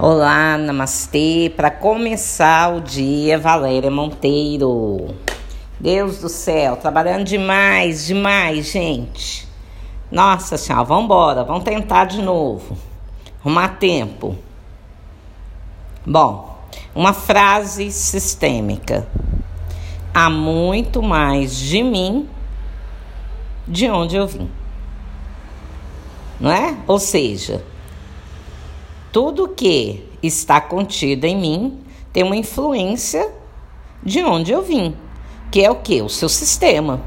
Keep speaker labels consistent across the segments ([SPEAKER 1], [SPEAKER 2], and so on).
[SPEAKER 1] Olá, namastê. Para começar o dia, Valéria Monteiro. Deus do céu, trabalhando demais, demais, gente. Nossa senhora, vamos embora, vamos tentar de novo. Arrumar tempo. Bom, uma frase sistêmica. Há muito mais de mim de onde eu vim. Não é? Ou seja, tudo que está contido em mim tem uma influência de onde eu vim, que é o que? O seu sistema.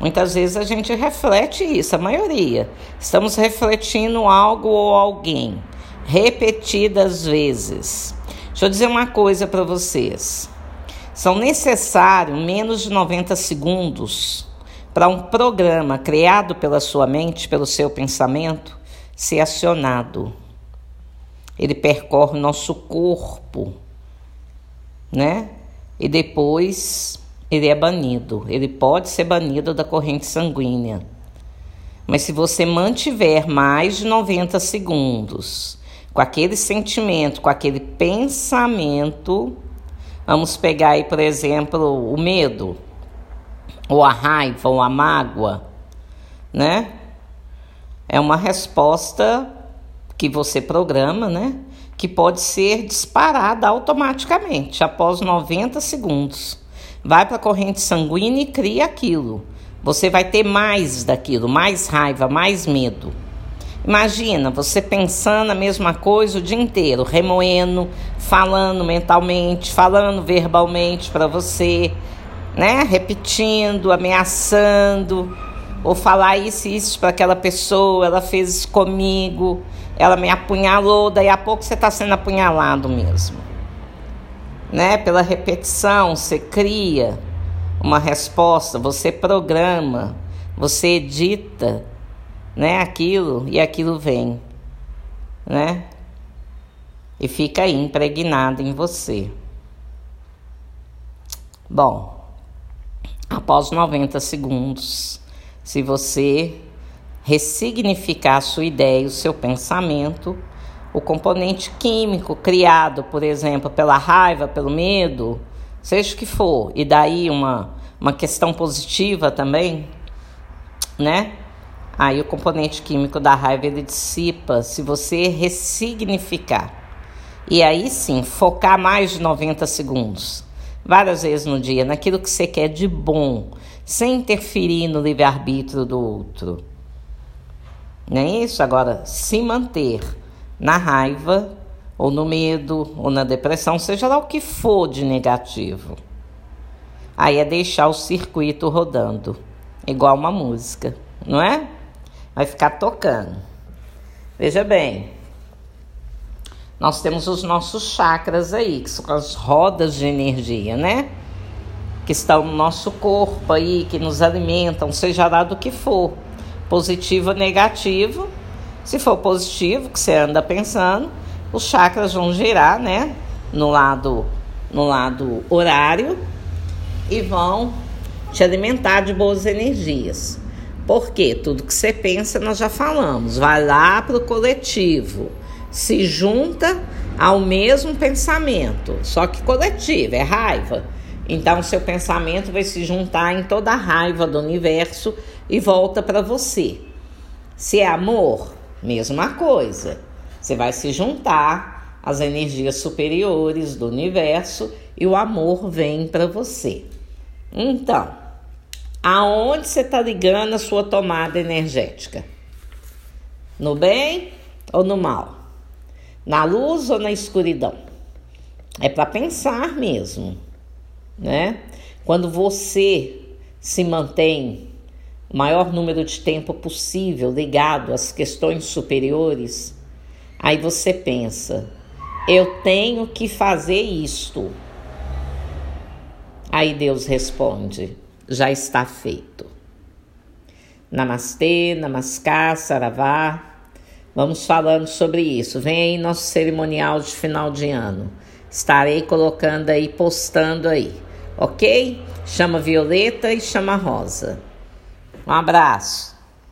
[SPEAKER 1] Muitas vezes a gente reflete isso, a maioria. Estamos refletindo algo ou alguém repetidas vezes. Deixa eu dizer uma coisa para vocês. São necessários menos de 90 segundos para um programa criado pela sua mente, pelo seu pensamento, ser acionado ele percorre nosso corpo, né? E depois ele é banido. Ele pode ser banido da corrente sanguínea. Mas se você mantiver mais de 90 segundos com aquele sentimento, com aquele pensamento, vamos pegar aí, por exemplo, o medo, ou a raiva, ou a mágoa, né? É uma resposta que você programa, né? Que pode ser disparada automaticamente após 90 segundos. Vai para a corrente sanguínea e cria aquilo. Você vai ter mais daquilo, mais raiva, mais medo. Imagina você pensando a mesma coisa o dia inteiro, remoendo, falando mentalmente, falando verbalmente para você, né? Repetindo, ameaçando, ou falar isso e isso para aquela pessoa, ela fez isso comigo ela me apunhalou, daí a pouco você está sendo apunhalado mesmo. Né? Pela repetição, você cria uma resposta, você programa, você edita né, aquilo e aquilo vem. Né? E fica aí impregnado em você. Bom, após 90 segundos, se você ressignificar a sua ideia o seu pensamento, o componente químico criado, por exemplo, pela raiva, pelo medo, seja o que for, e daí uma, uma questão positiva também, né? Aí o componente químico da raiva ele dissipa se você ressignificar. E aí sim, focar mais de 90 segundos, várias vezes no dia, naquilo que você quer de bom, sem interferir no livre-arbítrio do outro. Não é isso? Agora, se manter na raiva, ou no medo, ou na depressão, seja lá o que for de negativo. Aí é deixar o circuito rodando, igual uma música, não é? Vai ficar tocando. Veja bem, nós temos os nossos chakras aí, que são as rodas de energia, né? Que estão no nosso corpo aí, que nos alimentam, seja lá do que for positivo ou negativo. Se for positivo, que você anda pensando, os chakras vão girar, né? No lado, no lado horário e vão te alimentar de boas energias. Porque tudo que você pensa, nós já falamos, vai lá para o coletivo, se junta ao mesmo pensamento, só que coletivo, é raiva. Então, seu pensamento vai se juntar em toda a raiva do universo e volta para você. Se é amor, mesma coisa. Você vai se juntar às energias superiores do universo e o amor vem para você. Então, aonde você está ligando a sua tomada energética? No bem ou no mal? Na luz ou na escuridão? É para pensar mesmo né? Quando você se mantém o maior número de tempo possível ligado às questões superiores, aí você pensa: eu tenho que fazer isto. Aí Deus responde: já está feito. Namastê, Namaskar, Saravá. Vamos falando sobre isso. Vem aí nosso cerimonial de final de ano. Estarei colocando aí, postando aí ok? Chama Violeta e chama Rosa. Um abraço.